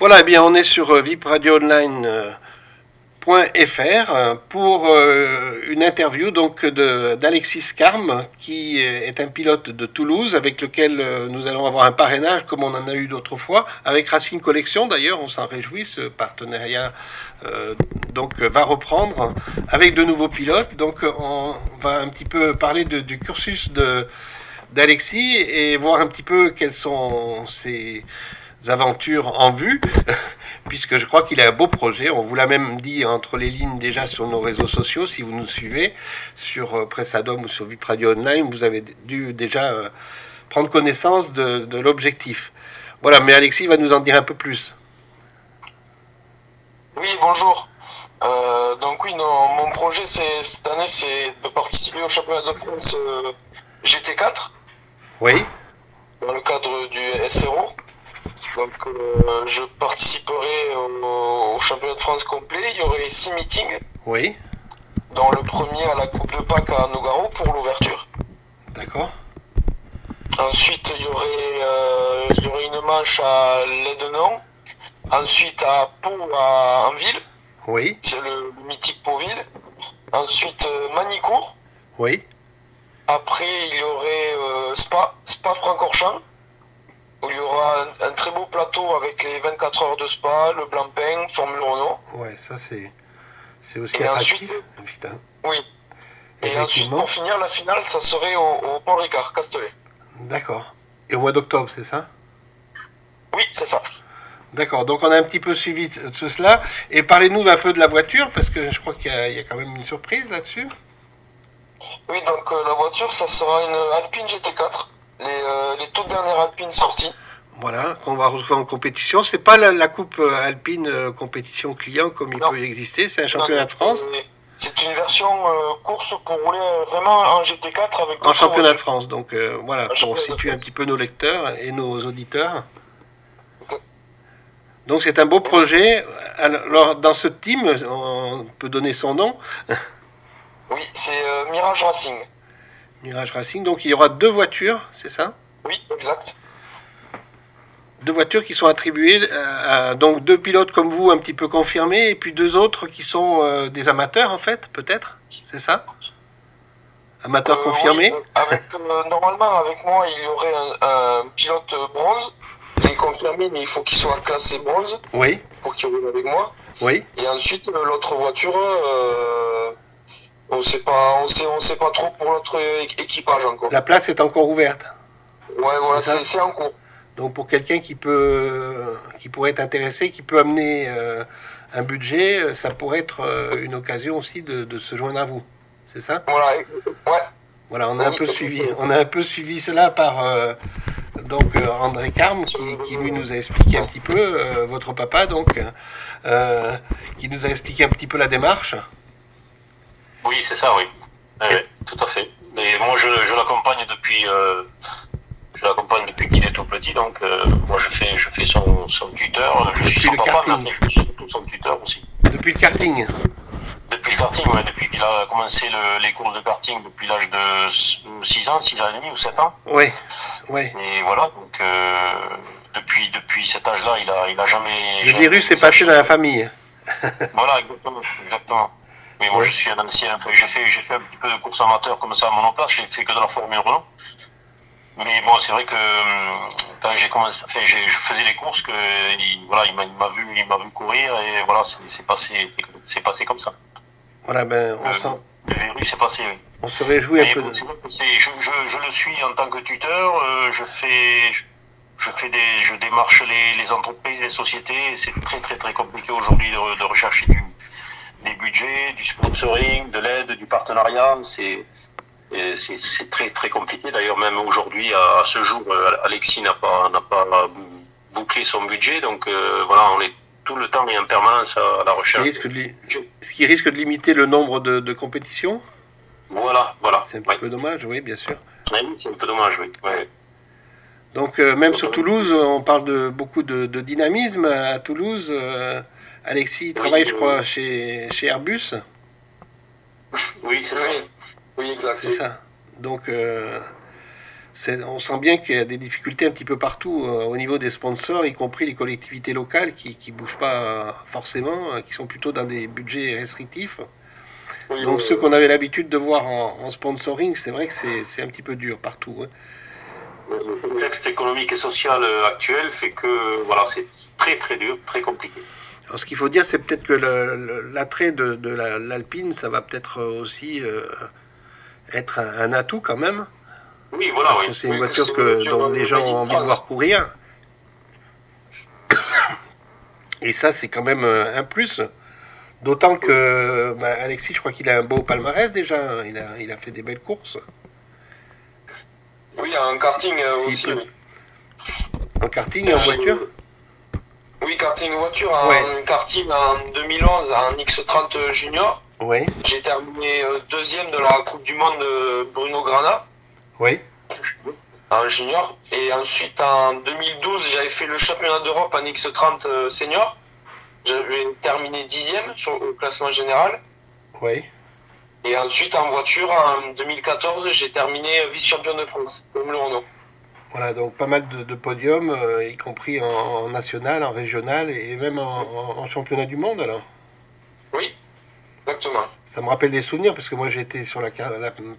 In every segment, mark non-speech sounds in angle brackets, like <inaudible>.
Voilà, eh bien, on est sur euh, vipradioonline.fr euh, pour euh, une interview donc d'Alexis Carme, qui est un pilote de Toulouse, avec lequel nous allons avoir un parrainage, comme on en a eu d'autres fois, avec Racing Collection d'ailleurs, on s'en réjouit, ce partenariat donc va reprendre avec de nouveaux pilotes. Donc on va un petit peu parler du cursus d'Alexis et voir un petit peu quelles sont ses aventures en vue, <laughs> puisque je crois qu'il a un beau projet. On vous l'a même dit entre les lignes déjà sur nos réseaux sociaux, si vous nous suivez, sur euh, Presse Adom ou sur Vip Radio Online, vous avez dû déjà euh, prendre connaissance de, de l'objectif. Voilà, mais Alexis va nous en dire un peu plus. Oui, bonjour. Euh, donc oui, non, mon projet cette année, c'est de participer au championnat de France euh, GT4 Oui, dans le cadre du SRO. Donc euh, je participerai au, au championnat de France complet. Il y aurait six meetings, oui, dont le premier à la Coupe de Pâques à Nogaro pour l'ouverture. d'accord, Ensuite, il y aurait, euh, il y aurait une manche à Lédenon. Ensuite, à Pau, à Anville. oui, C'est le, mythique Pauville. Ensuite, euh, Manicourt. oui, Après, il y aurait euh, Spa, Spa Francorchamps, où il y aura un, un très beau plateau avec les 24 heures de Spa, le Blancpain, Formule Renault. ouais, ça c'est c'est aussi Et attractif. ensuite- Putain. Oui. Et ensuite, pour finir, la finale, ça serait au, au Paul Ricard, Castellet. D'accord. Et au mois d'octobre, c'est ça? Oui, c'est ça. D'accord, donc on a un petit peu suivi de cela. Et parlez-nous un peu de la voiture, parce que je crois qu'il y, a- il y a quand même une surprise là-dessus. Oui, donc euh, la voiture, ça sera une Alpine GT4. Les, euh, les toutes dernières Alpines sorties. Voilà, qu'on va retrouver en compétition. C'est pas la, la coupe euh, alpine euh, compétition client comme il Non. peut exister, c'est un championnat de France. C'est une version euh, course pour rouler vraiment en GT4 avec En championnat de. France, donc euh, voilà, En pour situer un petit peu nos lecteurs et nos auditeurs. Donc c'est un beau projet. Alors dans ce team, on peut donner son nom, Oui, c'est euh, Mirage Racing. Mirage Racing. Donc il y aura deux voitures, c'est ça? Oui, exact. Deux voitures qui sont attribuées à, à- donc deux pilotes comme vous un petit peu confirmés et puis deux autres qui sont euh, des amateurs en fait, peut-être, c'est ça? Amateurs Euh, confirmés? oui, avec, euh, normalement, avec moi, il y aurait un, un pilote euh, bronze. Il est confirmé, mais il faut qu'il soit classé bronze Oui, pour qu'il roule avec moi. oui, Et ensuite, euh, l'autre voiture, euh, on sait pas, on sait, on sait pas trop pour l'autre é- équipage encore. la place est encore ouverte. Ouais, voilà, C'est en cours. Donc pour quelqu'un qui peut, qui pourrait être intéressé, qui peut amener euh, un budget, euh, ça pourrait être euh, une occasion aussi de, de se joindre à vous. C'est ça? Voilà, ouais, Voilà, on a un peu suivi, on a un peu suivi cela par euh, donc André Carme qui, qui lui nous a expliqué un petit peu votre papa donc qui nous a expliqué un petit peu la démarche. Oui, c'est ça, oui. Oui, oui, tout à fait. Mais moi, je, je l'accompagne depuis, euh, je l'accompagne depuis qu'il est tout petit, donc euh, moi, je fais, je fais son, son tuteur. Je suis son le papa, karting. mais je suis surtout son tuteur aussi. Depuis le karting. Depuis le karting, ouais, depuis qu'il a commencé le, les courses de karting depuis l'âge de 6 ans, 6 ans et demi ou 7 ans. Oui, oui. Et voilà, donc euh, depuis, depuis cet âge-là, il a, il a jamais. Le jamais- virus est passé dans la famille. Voilà, exactement. exactement. Mais moi, je suis un ancien. J'ai fait, j'ai fait un petit peu de course amateur comme ça à monoplace. J'ai fait que de la Formule Renault. Mais bon, c'est vrai que hum, quand j'ai commencé, enfin, je faisais les courses, que il, voilà, il m'a vu, il m'a vu courir et voilà, c'est passé, c'est passé comme ça. Voilà, ben on, Euh, s'en- Le virus est passé. Oui. on se réjouit un peu. de- je, je, je le suis en tant que tuteur. euh, je fais, je, je fais des, je démarche les, les entreprises, les sociétés. C'est très très très compliqué aujourd'hui de, de rechercher du, des budgets, du sponsoring, de l'aide, du partenariat. C'est c'est très très compliqué. D'ailleurs, même aujourd'hui, à, à ce jour, euh, Alexis n'a pas n'a pas bouclé son budget. Donc euh, voilà, on est tout le temps et en permanence à, la Ce qui, recherche. risque de, ce qui risque de limiter le nombre de, de compétitions? Voilà, voilà. C'est un peu dommage, oui, bien sûr. Ouais, C'est un peu dommage, oui. Donc euh, même sur Toulouse, on parle de beaucoup de, de dynamisme à Toulouse. euh, Alexis travaille, je euh, crois, chez, chez Airbus. <laughs> Oui, c'est ça. oui, exact. C'est ça. Donc euh, on sent bien qu'il y a des difficultés un petit peu partout euh, au niveau des sponsors, y compris les collectivités locales qui ne bougent pas forcément, qui sont plutôt dans des budgets restrictifs. Donc ceux qu'on avait l'habitude de voir en, sponsoring, c'est vrai que c'est un petit peu dur partout. Hein. Le contexte économique et social actuel fait que voilà, c'est très très dur, très compliqué. Alors, ce qu'il faut dire, c'est peut-être que l'attrait de, de l'Alpine, ça va peut-être aussi euh, être un, atout quand même. Oui, voilà. Parce que c'est une voiture que, dont les gens ont envie de voir courir. Et ça, c'est quand même euh, un plus. D'autant que bah, Alexis, je crois qu'il a un beau palmarès déjà. Il a, il a fait des belles courses. Oui, un karting euh, aussi. Un karting et en voiture oui, karting voiture, un karting en 2011 en X30 Junior. Oui. J'ai terminé euh, deuxième de la Coupe du Monde Bruno Grana. Oui. En junior. Et ensuite en 2012, j'avais fait le championnat d'Europe en X30 euh, senior. J'avais terminé dixième sur le classement général. Oui. Et ensuite en voiture, en 2014, j'ai terminé vice-champion de France, comme le Renault. Voilà, donc pas mal de, podiums, euh, y compris en, national, en régional et même en, championnat du monde alors. Oui, exactement. Ça me rappelle des souvenirs parce que moi j'étais sur la,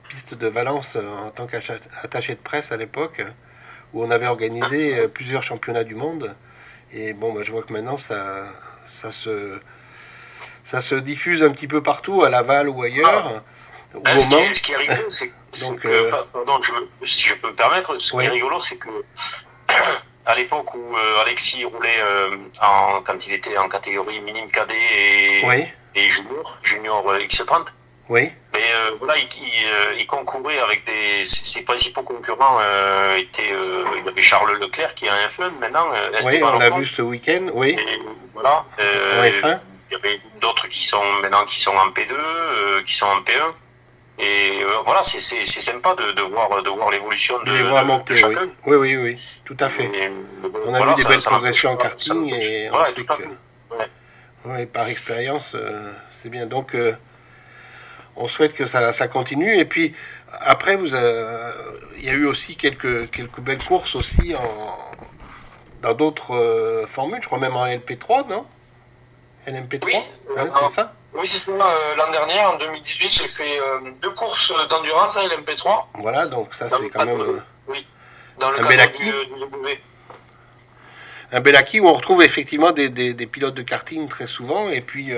piste de Valence euh, en tant qu'attaché de presse à l'époque où on avait organisé euh, plusieurs championnats du monde. Et bon, bah, je vois que maintenant ça, ça, se, ça se diffuse un petit peu partout, à Laval ou ailleurs. Ah. Ah, ce, qui est, rigolo, c'est que, euh, pardon, si je peux me permettre, ce qui est rigolo, c'est que <clears throat> à l'époque où euh, Alexis roulait euh, en, quand il était en catégorie minime cadet et, et junior, junior X30, oui. mais voilà, il, il, concourait avec des, ses, principaux concurrents étaient, il y avait Charles Leclerc qui a un F1 maintenant. oui, on l'a vu ce week-end, oui. voilà. Il y avait d'autres qui sont maintenant qui sont en P2, qui sont en P1. Et euh, voilà, c'est sympa de, de, voir, de voir l'évolution de, les voir monter, chacun. Oui. oui, oui, tout à fait. on a vu des belles progressions en karting et voilà, ensuite, ouais. par expérience, euh, c'est bien. Donc, euh, on souhaite que ça, ça, continue. Et puis, après, vous, il y a eu aussi quelques, quelques belles courses aussi en, dans d'autres formules, je crois même en LP3, non? LMP3, oui, hein, c'est ça? Oui, c'est ça. Euh, l'an dernier, en 2018, j'ai fait euh, deux courses d'endurance à LMP3. Voilà, donc ça, c'est quand même. Euh, oui, dans le un bel acquis. Un bel acquis où on retrouve effectivement des, des, des, pilotes de karting très souvent. Et puis,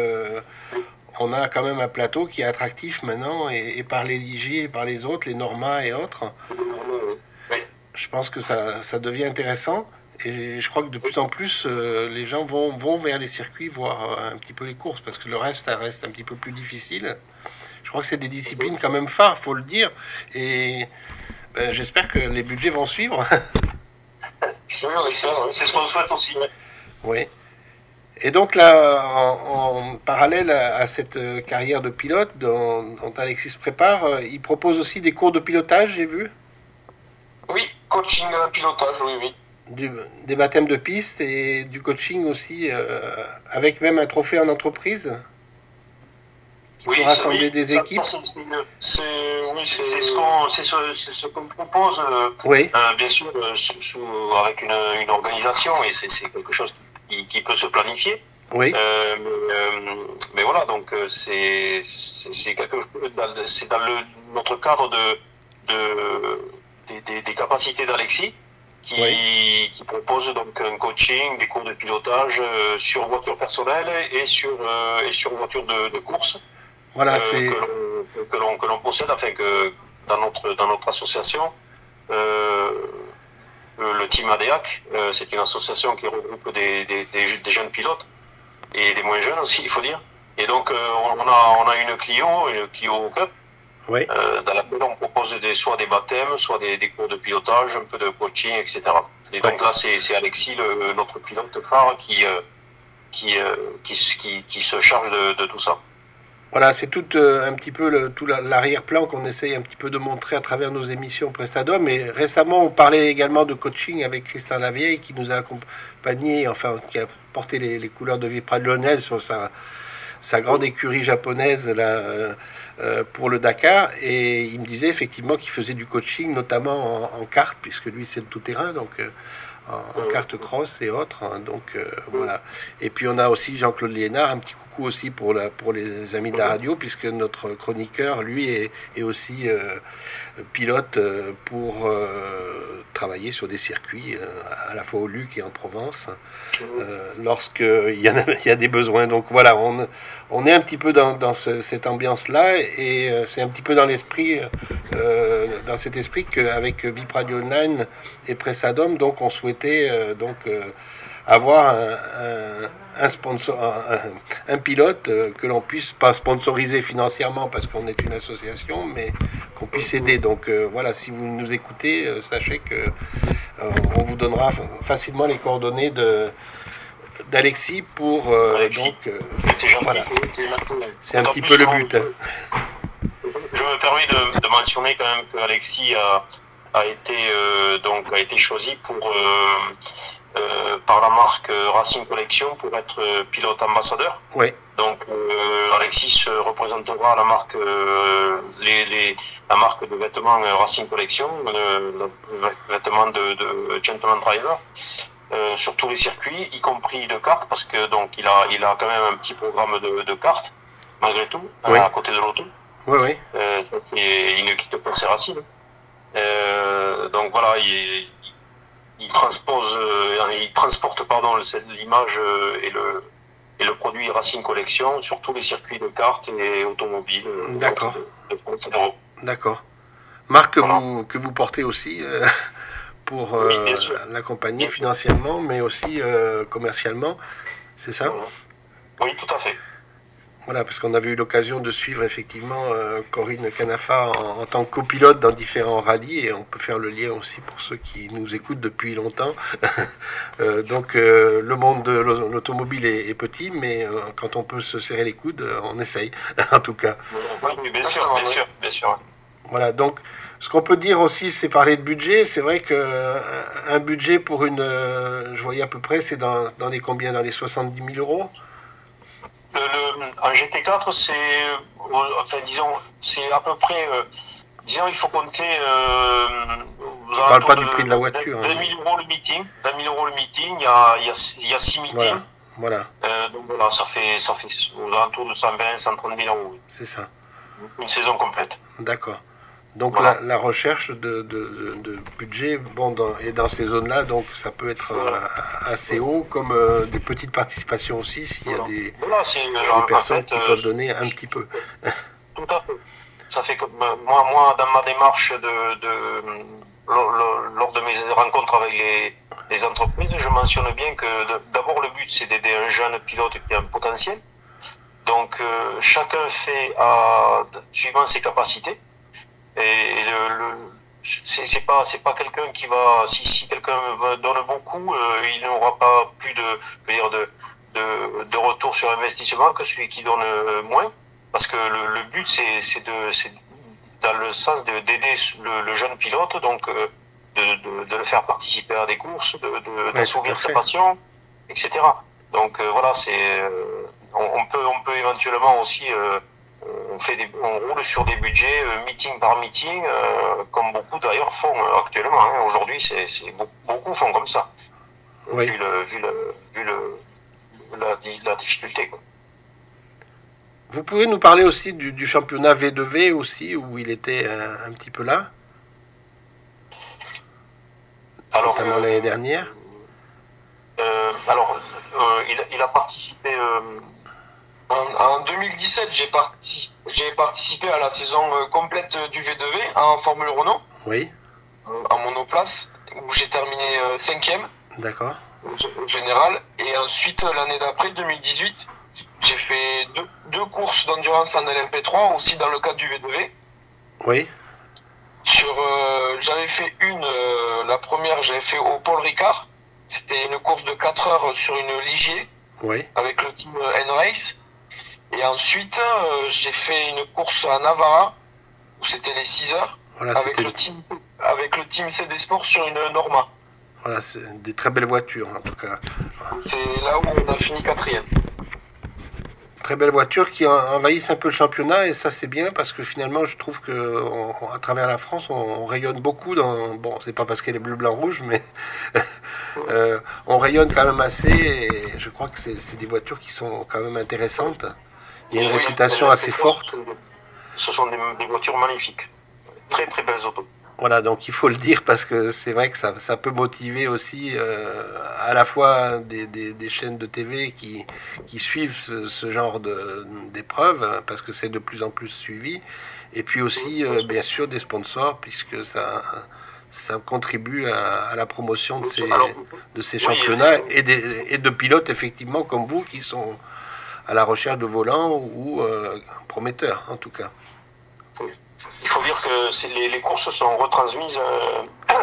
on a quand même un plateau qui est attractif maintenant, et, par les Ligier et par les autres, les Norma et autres. Je pense que ça, ça devient intéressant. Et je crois que de plus en plus, euh, les gens vont, vont vers les circuits voir euh, un petit peu les courses, parce que le reste, ça reste un petit peu plus difficile. Je crois que c'est des disciplines quand même phares, faut le dire. Et ben, j'espère que les budgets vont suivre. <laughs> c'est ce qu'on souhaite aussi. Oui. Et donc là, en, parallèle à, cette euh, carrière de pilote dont, dont Alexis prépare, il propose aussi des cours de pilotage, j'ai vu? Oui, coaching pilotage, oui, oui des baptêmes de piste et du coaching aussi, euh, avec même un trophée en entreprise qui oui, peut rassembler des équipes. C'est ce qu'on propose, euh, oui. Euh, bien sûr, avec une, une, organisation, et c'est quelque chose qui, qui, peut se planifier. Oui. Mais, mais, voilà, donc c'est quelque c'est dans le, notre cadre de, de des, des, des capacités d'Alexis qui, qui, propose donc un coaching, des cours de pilotage euh, sur voiture personnelle et sur, euh, et sur voiture de, de course. Voilà, euh, c'est que l'on possède, enfin que dans notre dans notre association, le team ADEAC, c'est une association qui regroupe des, des, des, jeunes pilotes et des moins jeunes aussi, il faut dire. Et donc on a on a une Clio, une Clio Cup oui. euh, dans laquelle on propose des, soit des baptêmes, soit des, des, cours de pilotage, un peu de coaching, etc. Et donc là, c'est Alexis, le, notre pilote phare, qui, euh, qui, euh, qui, qui, qui, se charge de, de tout ça. Voilà, c'est tout euh, un petit peu le, tout l'arrière-plan qu'on essaye un petit peu de montrer à travers nos émissions Prestadom. Mais récemment, on parlait également de coaching avec Christian Lavieille qui nous a accompagné, enfin, qui a porté les, les couleurs de Vipra de Lionel sur sa, sa grande écurie japonaise là, pour le Dakar. Et il me disait effectivement qu'il faisait du coaching, notamment en, en carte, puisque lui c'est le tout-terrain. Donc en, carte cross et autres. Hein, donc voilà. Et puis on a aussi Jean-Claude Liénard, un petit coup aussi pour, la, pour les amis de la radio, puisque notre chroniqueur, lui, est, aussi pilote pour travailler sur des circuits à la fois au Luc et en Provence, lorsqu'il y, y a des besoins. Donc voilà, on, on est un petit peu dans, dans cette ambiance-là, et c'est un petit peu dans l'esprit, dans cet esprit qu'avec Vip Radio Online et Pressadom, donc on souhaitait donc avoir un, un, sponsor, un, pilote euh, que l'on puisse pas sponsoriser financièrement parce qu'on est une association, mais qu'on puisse aider. Donc euh, voilà, si vous nous écoutez, euh, sachez que on vous donnera facilement les coordonnées de d'Alexis pour donc c'est voilà. c'est un petit peu le but. Je me permets de, de mentionner quand même que Alexis a, a été donc a été choisi pour par la marque Racing Collection pour être euh, pilote ambassadeur. Oui. Donc euh, Alexis représentera la marque, les, les, la marque de vêtements Racing Collection, vêtements de, de Gentleman Driver. Euh, sur tous les circuits, y compris de cartes, parce que donc il a, il a quand même un petit programme de, de cartes, malgré tout, oui. à côté de l'auto. Oui, oui. Euh, ça, il ne quitte pas ses racines. Euh, donc voilà, il, il transpose, euh, il transporte pardon l'image euh, et le et le produit Racing Collection sur tous les circuits de cartes et automobiles. Euh, D'accord. D'accord. Marque que, vous, que vous portez aussi <laughs> pour l'accompagner financièrement, mais aussi commercialement, c'est ça? Oui, tout à fait. Voilà, parce qu'on avait eu l'occasion de suivre effectivement euh, Corinne Canafa en, tant que copilote dans différents rallyes et on peut faire le lien aussi pour ceux qui nous écoutent depuis longtemps. <laughs> euh, donc euh, le monde de l'automobile est, est, petit, mais quand on peut se serrer les coudes, on essaye <laughs> en tout cas. Oui, bien sûr, bien sûr, bien sûr. Voilà, donc ce qu'on peut dire aussi, c'est parler de budget. C'est vrai que un budget pour une, je voyais à peu près, c'est dans, dans les combien? Dans les 70 000 euros? Le, le, en GT4, c'est, enfin, disons, c'est à peu près, euh, disons, il faut compter. Euh, On parle pas du prix de la voiture. 20 000 hein. euros le meeting. 20 000 euros le meeting. Il y a, il y a, il y a 6 meetings. Voilà. voilà. Euh, donc voilà, ça fait, ça fait aux alentours de 120, 130 000 euros. C'est ça. Une saison complète. D'accord. Donc voilà. la, la, recherche de, de, de, budget, bon, dans, et dans ces zones-là, donc ça peut être voilà. euh, assez haut, comme euh, des petites participations aussi, s'il y a des, voilà, des personnes en fait, qui peuvent donner un petit peu. <laughs> Tout à fait. Ça fait que moi, moi dans ma démarche de, de lors, lors de mes rencontres avec les, les entreprises, je mentionne bien que d'abord le but c'est d'aider un jeune pilote qui a un potentiel. Donc euh, chacun fait à, suivant ses capacités. Et le, le c'est pas c'est pas quelqu'un qui va si si quelqu'un donne beaucoup euh, il n'aura pas plus de dire de, de de retour sur investissement que celui qui donne moins. Parce que le, le but c'est c'est de c'est dans le sens d'aider le, le, jeune pilote donc euh, de, de, de, le faire participer à des courses de d'assouvir sa passion etc donc euh, voilà c'est euh, on, on, peut on peut éventuellement aussi euh, on fait des, on roule sur des budgets euh, meeting par meeting, euh, comme beaucoup d'ailleurs font euh, actuellement. Hein. Aujourd'hui, c'est, beaucoup, font comme ça, oui. vu, le, vu, le, vu le, la, la difficulté. Quoi. Vous pouvez nous parler aussi du, du, championnat V2V aussi, où il était un, un petit peu là? Alors, Notamment l'année dernière Alors, il, il, a participé en, en 2017, j'ai parti, participé à la saison euh, complète du V2V en Formule Renault. Oui. Euh, en monoplace, où j'ai terminé euh, cinquième. D'accord. Au général. Et ensuite, l'année d'après, 2018, j'ai fait deux, deux courses d'endurance en LMP3, aussi dans le cadre du V2V. Oui. Sur, euh, j'avais fait une, euh, la première, j'avais fait au Paul Ricard. C'était une course de 4 heures sur une Ligier. Oui. Avec le team N-Race. Et ensuite, euh, j'ai fait une course à Navarra, où c'était les 6 heures, voilà, avec, le team, avec le team CD Sport sur une Norma. Voilà, c'est des très belles voitures en tout cas. C'est là où on a fini quatrième. très belles voitures qui envahissent un peu le championnat et ça c'est bien parce que finalement je trouve que à travers la France on, rayonne beaucoup dans bon c'est pas parce qu'elle est bleu blanc rouge mais <laughs> euh, on rayonne quand même assez et je crois que c'est des voitures qui sont quand même intéressantes il y a une réputation assez forte. Ce sont des, voitures magnifiques. Très très belles autos. Voilà, donc il faut le dire parce que c'est vrai que ça, ça, peut motiver aussi euh, à la fois des, des, chaînes de TV qui, qui suivent ce, genre d'épreuves parce que c'est de plus en plus suivi, et puis aussi euh, bien sûr des sponsors puisque ça, ça contribue à, la promotion de ces, de ces championnats et, des, et de pilotes effectivement comme vous qui sont à la recherche de volants ou euh, prometteurs en tout cas. Il faut dire que les, les, courses sont retransmises euh, <clears throat>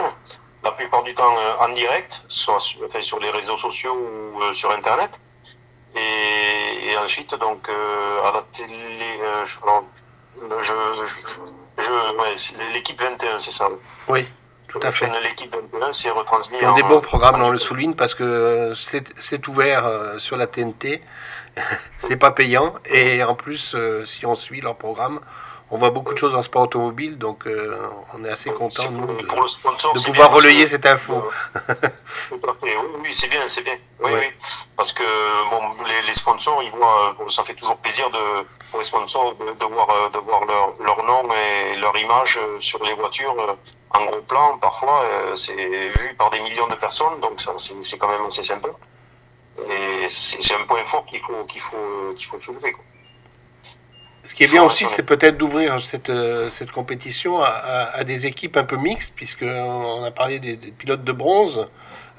la plupart du temps euh, en direct, soit sur, sur les réseaux sociaux ou sur Internet. Et, ensuite, donc, à la télé, je, je, l'équipe 21, c'est ça Oui, tout à fait. L'équipe 21, c'est retransmis. Ils ont des beaux programmes, on le souligne, parce que c'est ouvert sur la TNT, <laughs> c'est pas payant, et en plus, si on suit leur programme, on voit beaucoup de choses en sport automobile, donc euh, on est assez content nous de, pouvoir relayer cette info. <laughs> Oui, c'est bien, c'est bien. Oui, oui, parce que bon, les, sponsors, ils voient, ça fait toujours plaisir de pour les sponsors de, voir, euh, de voir leur, leur nom et leur image sur les voitures en gros plan. Parfois, euh, c'est vu par des millions de personnes, donc ça c'est quand même assez sympa. Et c'est un point fort qu'il faut qu'il faut qu'il faut soulever. Quoi. Ce qui est bien aussi, c'est peut-être d'ouvrir cette, euh, cette compétition à, des équipes un peu mixtes, puisqu'on a parlé des, pilotes de bronze.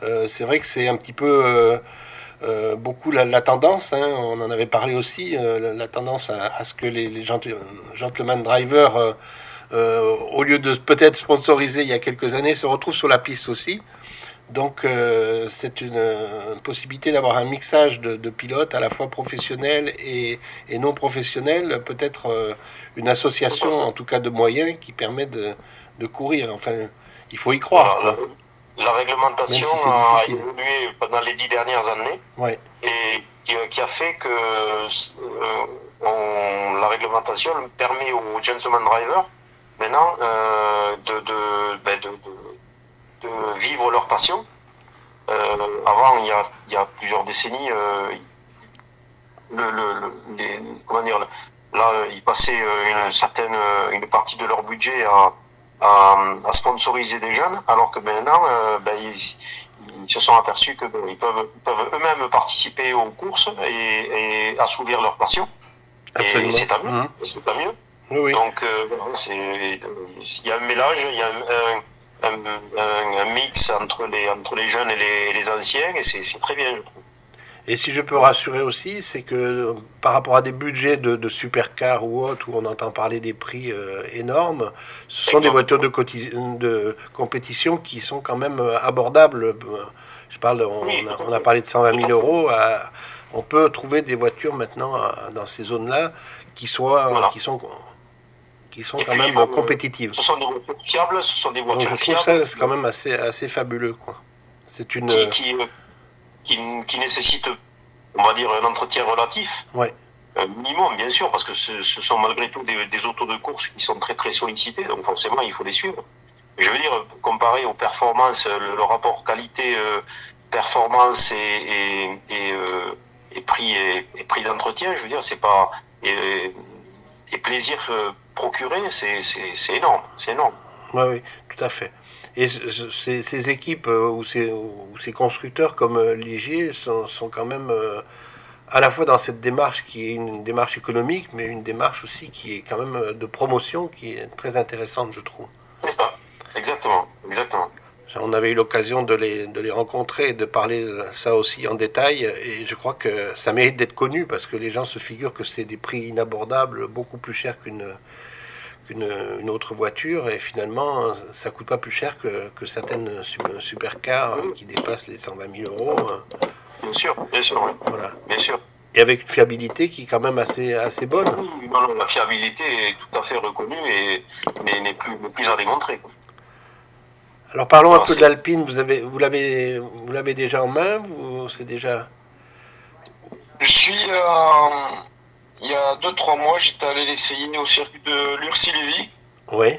Euh, c'est vrai que c'est un petit peu euh, beaucoup la, tendance, hein. on en avait parlé aussi, la, tendance à, ce que les, les gentleman drivers, au lieu de peut-être sponsoriser il y a quelques années, se retrouvent sur la piste aussi. Donc euh, c'est une, possibilité d'avoir un mixage de, pilotes à la fois professionnels et, non professionnels, peut-être euh, une association en tout cas de moyens qui permet de, courir. Enfin, il faut y croire. la, réglementation a évolué pendant les dix dernières années et qui, a fait que euh, la réglementation permet aux gentleman drivers maintenant de, ben de vivre leur passion. Euh, avant, il y, a, il y a plusieurs décennies, euh, le, le, les, comment dire, là, ils passaient euh, une certaine, une partie de leur budget à, à, sponsoriser des jeunes, alors que maintenant, ben, ils, se sont aperçus que ils peuvent, peuvent eux-mêmes participer aux courses et, et assouvir leur passion. Et c'est mieux. Mmh. C'est à mieux. Oui, Donc, il y a un mélange, il y a un, un, mix entre les, entre les jeunes et les, anciens, et c'est très bien, je trouve. Et si je peux rassurer aussi, c'est que par rapport à des budgets de, de supercar ou autres, où on entend parler des prix euh, énormes, ce sont des voitures de, de, compétition qui sont quand même euh, abordables. Je parle, on, a, parlé de 120 000 euros. on peut trouver des voitures maintenant dans ces zones-là qui, soient, qui sont qui sont quand même compétitives. Ce sont des voitures fiables, ce sont des voitures Donc, je trouve ça c'est quand même assez, assez fabuleux. Quoi. C'est une... Qui, qui, qui, nécessite, on va dire, un entretien relatif. Ouais. Un minimum, bien sûr, parce que ce, ce sont malgré tout des, des, autos de course qui sont très très sollicités, donc forcément il faut les suivre. Je veux dire, comparé aux performances, le, rapport qualité-performance et, et, et, euh, et, prix et, prix d'entretien, je veux dire, c'est pas et, et plaisir euh, procuré, c'est énorme, c'est énorme. Oui, oui, tout à fait. Et ces, ces équipes euh, ou ces, ou ces, constructeurs comme euh, Ligier sont, sont, quand même euh, à la fois dans cette démarche qui est une démarche économique, mais une démarche aussi qui est quand même de promotion, qui est très intéressante, je trouve. C'est ça, exactement, exactement. On avait eu l'occasion de les, de les rencontrer et de parler de ça aussi en détail, et je crois que ça mérite d'être connu parce que les gens se figurent que c'est des prix inabordables, beaucoup plus chers qu'une une autre voiture et finalement ça coûte pas plus cher que, que certaines supercars qui dépassent les 120 000 euros. Bien sûr, bien sûr, oui. Voilà. Bien sûr. Et avec une fiabilité qui est quand même assez, assez bonne. Non, non, la fiabilité est tout à fait reconnue et n'est plus, plus à démontrer. Alors parlons un peu de l'Alpine. Vous avez, vous l'avez, vous l'avez déjà en main. Vous, c'est déjà. Je suis, euh, il y a 2-3 mois, j'étais allé l'essayer au circuit de Lurcy-Lévy. Oui.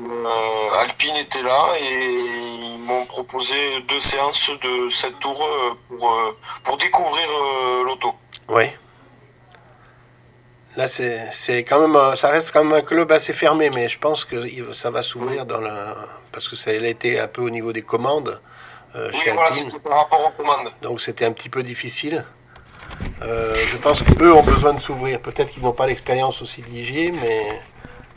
Euh, Alpine était là et ils m'ont proposé deux séances de 7 tours euh, pour, pour découvrir l'auto. Oui. Là, c'est quand même, un- ça reste quand même un club assez fermé, mais je pense que ça va s'ouvrir dans le, parce que ça a été un peu au niveau des commandes euh, Oui, chez voilà, Alpine, c'était par rapport aux commandes. donc c'était un petit peu difficile. Euh, je pense qu'eux ont besoin de s'ouvrir. Peut-être qu'ils n'ont pas l'expérience aussi de Ligier, mais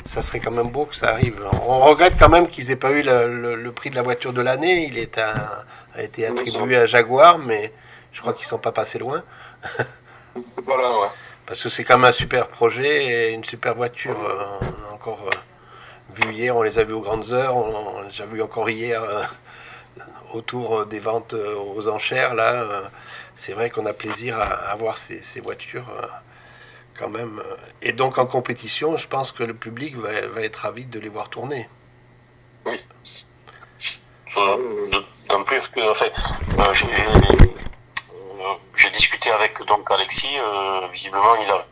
ça serait quand même beau que ça arrive. On regrette quand même qu'ils aient pas eu le, le- le prix de la voiture de l'année. Il est a été attribué à Jaguar, mais je crois qu'ils sont pas passés loin. Voilà, ouais. Parce que c'est quand même un super projet et une super voiture. euh, on a encore euh, vu hier, on les a vus aux grandes heures, on, les a vus encore hier euh, autour euh, des ventes euh, aux enchères. Là, euh, c'est vrai qu'on a plaisir à, voir ces, voitures euh, quand même. euh. Et donc en compétition, je pense que le public va, être ravi de les voir tourner. Euh, D'autant plus que, euh, euh, j'ai discuté avec donc Alexis. euh, visiblement, il a,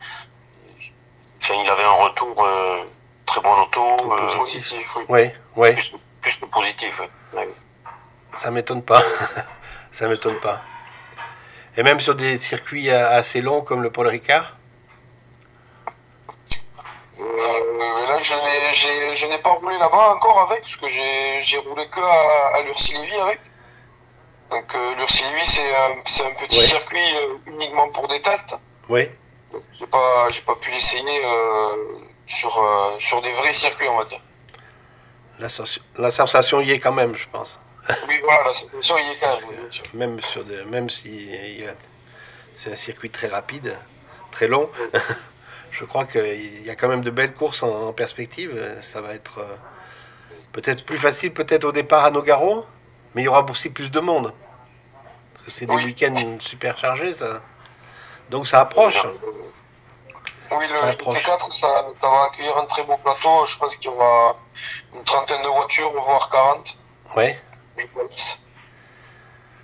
enfin, il avait un retour euh, très bon auto, euh, Positif, oui. Oui, oui, plus, plus que positif. ouais. Ouais. ça m'étonne pas. <laughs> ça m'étonne pas. Et même sur des circuits euh, assez longs comme le Paul Ricard? Euh, là, je n'ai- j'ai- je n'ai pas roulé là-bas encore avec, parce que j'ai roulé que à, à Lurcy-Lévy avec. Donc, euh, Lurcy-Lévy, c'est un, petit Ouais. circuit euh, uniquement pour des tests. Oui. J'ai pas, j'ai pas pu l'essayer euh, sur, sur des vrais circuits, on va dire. La, sens- la sensation y est quand même, je pense. Oui, voilà, la situation, il est quand même. Même, sur de, même si y c'est un circuit très rapide, très long, <laughs> je crois qu'il y a quand même de belles courses en, perspective. Ça va être peut-être plus facile, peut-être au départ à Nogaro, mais il y aura aussi plus de monde. Parce que c'est des Oui. week-ends super chargés, ça. Donc ça approche. Oui, le approche. GT4, ça, ça va accueillir un très beau plateau. Je pense qu'il y aura une trentaine de voitures, voire 40, Ouais. je pense.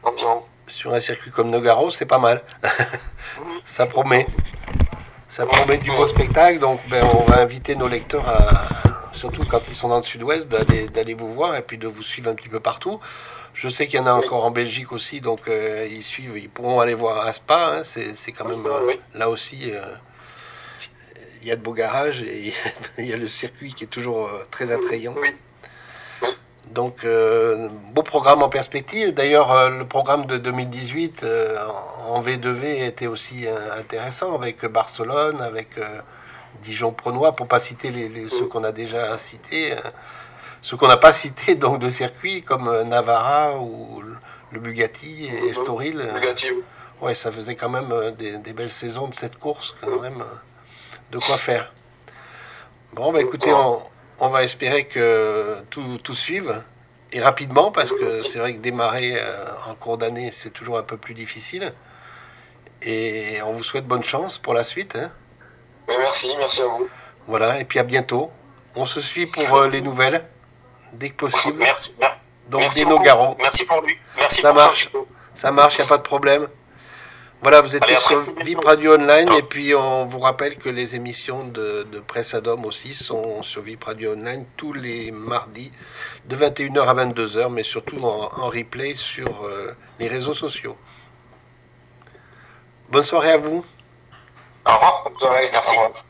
Environ. Sur un circuit comme Nogaro, c'est pas mal. <laughs> Ça promet. Ça promet du beau spectacle, donc ben, on va inviter nos lecteurs, à, surtout quand ils sont dans le sud-ouest, d'aller, d'aller vous voir et puis de vous suivre un petit peu partout. Je sais qu'il y en a encore en Belgique aussi, donc euh, ils suivent, ils pourront aller voir à Spa. hein, c'est, quand même euh, là aussi, euh, il y a de beaux garages et il y a <laughs> le circuit qui est toujours très attrayant. Donc, beau programme en perspective. D'ailleurs, le programme de 2018 euh, en en V2V était aussi intéressant avec Barcelone, avec Dijon-Prenois, pour pas citer les, les- ceux qu'on a déjà cités. euh, ceux qu'on n'a pas cités <laughs> donc de circuits comme euh, Navara ou le- Bugatti et Estoril. euh, Négatif. Ouais, ça faisait quand même des, des belles saisons de cette course, quand même, euh, de quoi faire. Bon, bah écoutez, on, on va espérer que tout, tout suive, et rapidement, parce que c'est vrai que démarrer en cours d'année, c'est toujours un peu plus difficile. Et on vous souhaite bonne chance pour la suite. hein. Mais merci, merci à vous. Voilà, et puis à bientôt. On se suit pour euh, les nouvelles, dès que possible. Merci, mer- Donc merci. Nogaro. Merci pour lui. Merci Ça pour marche. Ça marche, il n'y a pas de problème. Voilà, vous êtes Allez, sur. Vip Radio Online Ah. et puis on vous rappelle que les émissions de, de Presse Adom aussi sont sur Vip Radio Online tous les mardis de 21h à 22h, mais surtout en, en replay sur euh, les réseaux sociaux. Bonne soirée à vous. Au revoir. Bonne soirée, Merci. Au revoir.